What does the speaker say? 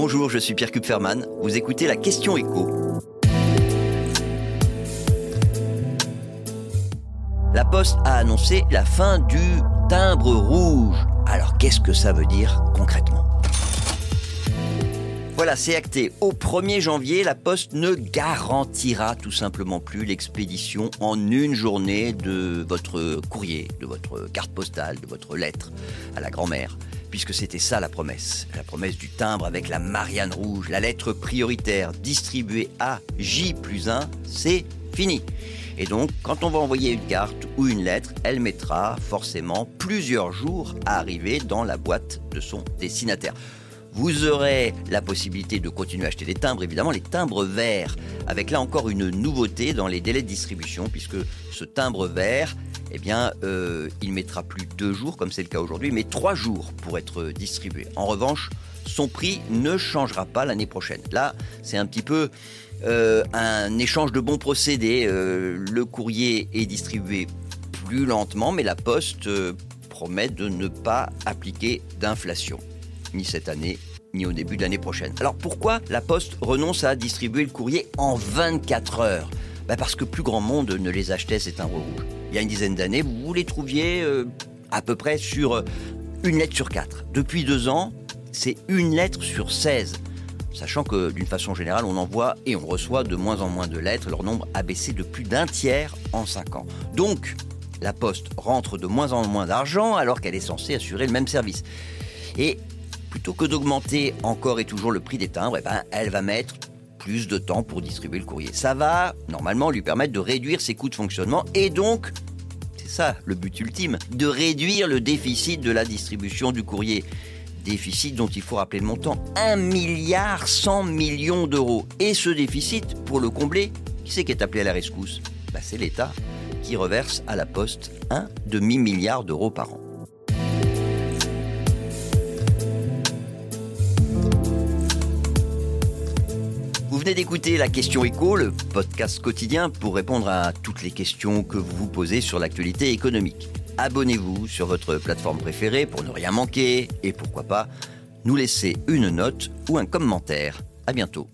Bonjour, je suis Pierre Kupferman. Vous écoutez la question écho. La Poste a annoncé la fin du timbre rouge. Alors qu'est-ce que ça veut dire concrètement? Voilà, c'est acté. Au 1er janvier, la Poste ne garantira tout simplement plus l'expédition en une journée de votre courrier, de votre carte postale, de votre lettre à la grand-mère. Puisque c'était ça la promesse. La promesse du timbre avec la Marianne rouge, la lettre prioritaire distribuée à J plus 1, c'est fini. Et donc, quand on va envoyer une carte ou une lettre, elle mettra forcément plusieurs jours à arriver dans la boîte de son destinataire. Vous aurez la possibilité de continuer à acheter des timbres, évidemment les timbres verts, avec là encore une nouveauté dans les délais de distribution, puisque ce timbre vert, eh bien, euh, il mettra plus deux jours, comme c'est le cas aujourd'hui, mais trois jours pour être distribué. En revanche, son prix ne changera pas l'année prochaine. Là, c'est un petit peu euh, un échange de bons procédés. Euh, le courrier est distribué plus lentement, mais la Poste promet de ne pas appliquer d'inflation ni cette année, ni au début de l'année prochaine. Alors pourquoi la Poste renonce à distribuer le courrier en 24 heures? Bah, Parce que plus grand monde ne les achetait ces timbres rouges. Il y a une dizaine d'années, vous les trouviez euh, à peu près sur euh, une lettre sur quatre. Depuis deux ans, c'est une lettre sur 16. Sachant que d'une façon générale, on envoie et on reçoit de moins en moins de lettres. Leur nombre a baissé de plus d'un tiers en cinq ans. Donc, la Poste rentre de moins en moins d'argent alors qu'elle est censée assurer le même service. Et plutôt que d'augmenter encore et toujours le prix des timbres, eh ben, elle va mettre plus de temps pour distribuer le courrier. Ça va normalement lui permettre de réduire ses coûts de fonctionnement et donc, c'est ça le but ultime, de réduire le déficit de la distribution du courrier. Déficit dont il faut rappeler le montant, 1 milliard 100 millions d'euros. Et ce déficit, pour le combler, qui c'est qui est appelé à la rescousse? Bah, C'est l'État qui reverse à la Poste un demi-milliard d'euros par an. Vous venez d'écouter la question écho, le podcast quotidien pour répondre à toutes les questions que vous vous posez sur l'actualité économique. Abonnez-vous sur votre plateforme préférée pour ne rien manquer et pourquoi pas nous laisser une note ou un commentaire. À bientôt.